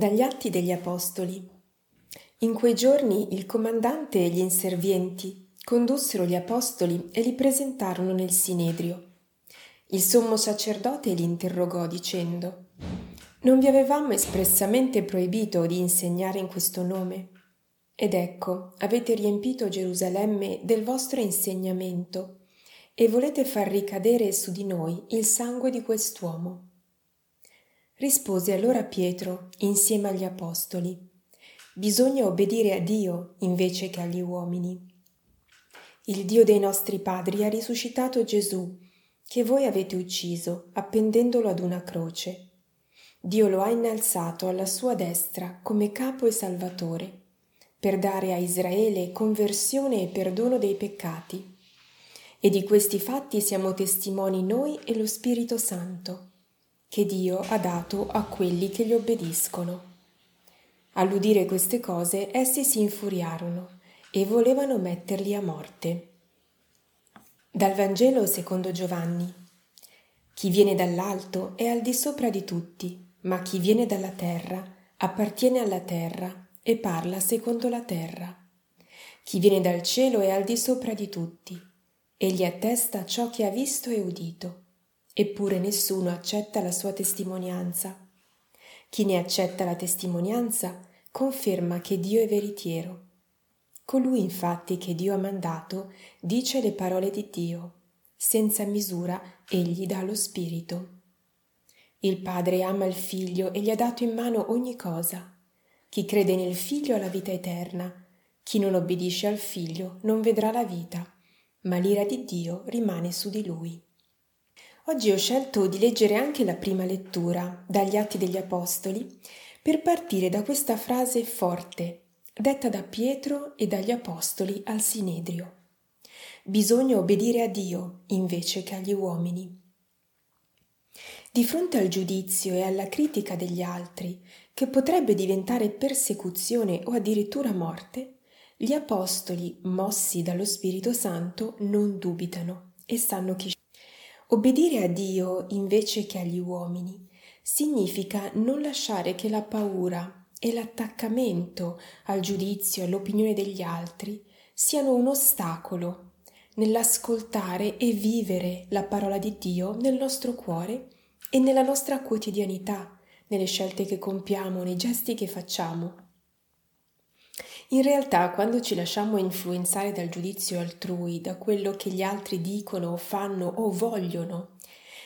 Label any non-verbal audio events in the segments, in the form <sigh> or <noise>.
Dagli Atti degli Apostoli. In quei giorni il comandante e gli inservienti condussero gli apostoli e li presentarono nel Sinedrio. Il sommo sacerdote li interrogò dicendo Non vi avevamo espressamente proibito di insegnare in questo nome? Ed ecco, avete riempito Gerusalemme del vostro insegnamento e volete far ricadere su di noi il sangue di quest'uomo. Rispose allora Pietro insieme agli apostoli, bisogna obbedire a Dio invece che agli uomini. Il Dio dei nostri padri ha risuscitato Gesù, che voi avete ucciso appendendolo ad una croce. Dio lo ha innalzato alla sua destra come capo e salvatore, per dare a Israele conversione e perdono dei peccati. E di questi fatti siamo testimoni noi e lo Spirito Santo che Dio ha dato a quelli che gli obbediscono. All'udire queste cose, essi si infuriarono e volevano metterli a morte. Dal Vangelo secondo Giovanni. Chi viene dall'alto è al di sopra di tutti, ma chi viene dalla terra appartiene alla terra e parla secondo la terra. Chi viene dal cielo è al di sopra di tutti, egli attesta ciò che ha visto e udito eppure nessuno accetta la sua testimonianza. Chi ne accetta la testimonianza conferma che Dio è veritiero. Colui infatti che Dio ha mandato dice le parole di Dio, senza misura egli dà lo Spirito. Il Padre ama il Figlio e gli ha dato in mano ogni cosa. Chi crede nel Figlio ha la vita eterna, chi non obbedisce al Figlio non vedrà la vita, ma l'ira di Dio rimane su di lui. Oggi ho scelto di leggere anche la prima lettura dagli Atti degli Apostoli per partire da questa frase forte detta da Pietro e dagli Apostoli al Sinedrio. Bisogna obbedire a Dio invece che agli uomini. Di fronte al giudizio e alla critica degli altri, che potrebbe diventare persecuzione o addirittura morte, gli Apostoli, mossi dallo Spirito Santo, non dubitano e sanno chi Obbedire a Dio invece che agli uomini significa non lasciare che la paura e l'attaccamento al giudizio e all'opinione degli altri siano un ostacolo nell'ascoltare e vivere la parola di Dio nel nostro cuore e nella nostra quotidianità, nelle scelte che compiamo, nei gesti che facciamo. In realtà, quando ci lasciamo influenzare dal giudizio altrui, da quello che gli altri dicono, fanno o vogliono,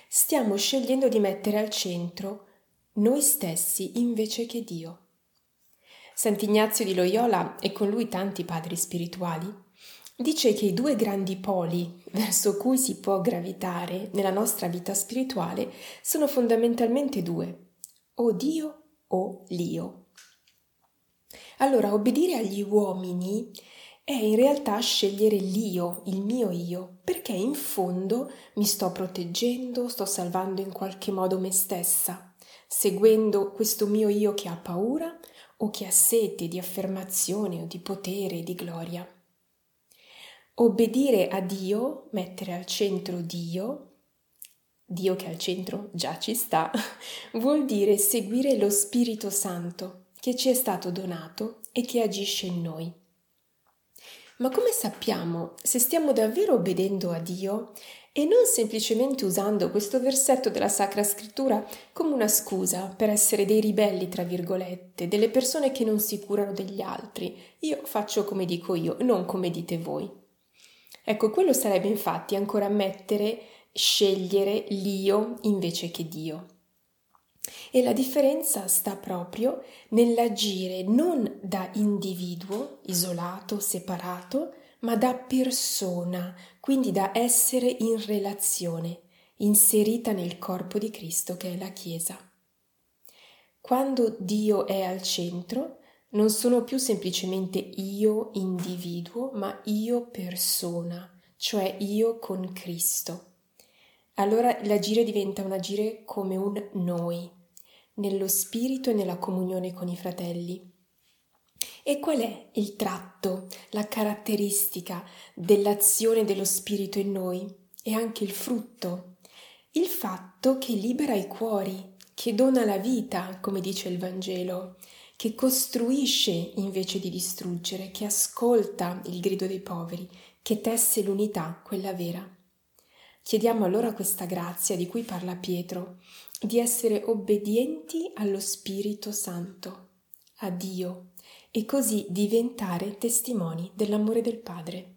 stiamo scegliendo di mettere al centro noi stessi invece che Dio. Sant'Ignazio di Loyola e con lui tanti padri spirituali dice che i due grandi poli verso cui si può gravitare nella nostra vita spirituale sono fondamentalmente due, o Dio o l'io. Allora, obbedire agli uomini è in realtà scegliere l'io, il mio io, perché in fondo mi sto proteggendo, sto salvando in qualche modo me stessa, seguendo questo mio io che ha paura o che ha sete di affermazione o di potere, di gloria. Obbedire a Dio, mettere al centro Dio, Dio che al centro già ci sta, <laughs> vuol dire seguire lo Spirito Santo che ci è stato donato e che agisce in noi. Ma come sappiamo se stiamo davvero obbedendo a Dio e non semplicemente usando questo versetto della Sacra Scrittura come una scusa per essere dei ribelli, tra virgolette, delle persone che non si curano degli altri? Io faccio come dico io, non come dite voi. Ecco, quello sarebbe infatti ancora mettere, scegliere l'io invece che Dio. E la differenza sta proprio nell'agire non da individuo, isolato, separato, ma da persona, quindi da essere in relazione, inserita nel corpo di Cristo che è la Chiesa. Quando Dio è al centro, non sono più semplicemente io individuo, ma io persona, cioè io con Cristo allora l'agire diventa un agire come un noi, nello spirito e nella comunione con i fratelli. E qual è il tratto, la caratteristica dell'azione dello spirito in noi e anche il frutto? Il fatto che libera i cuori, che dona la vita, come dice il Vangelo, che costruisce invece di distruggere, che ascolta il grido dei poveri, che tesse l'unità, quella vera. Chiediamo allora questa grazia di cui parla Pietro, di essere obbedienti allo Spirito Santo, a Dio, e così diventare testimoni dell'amore del Padre.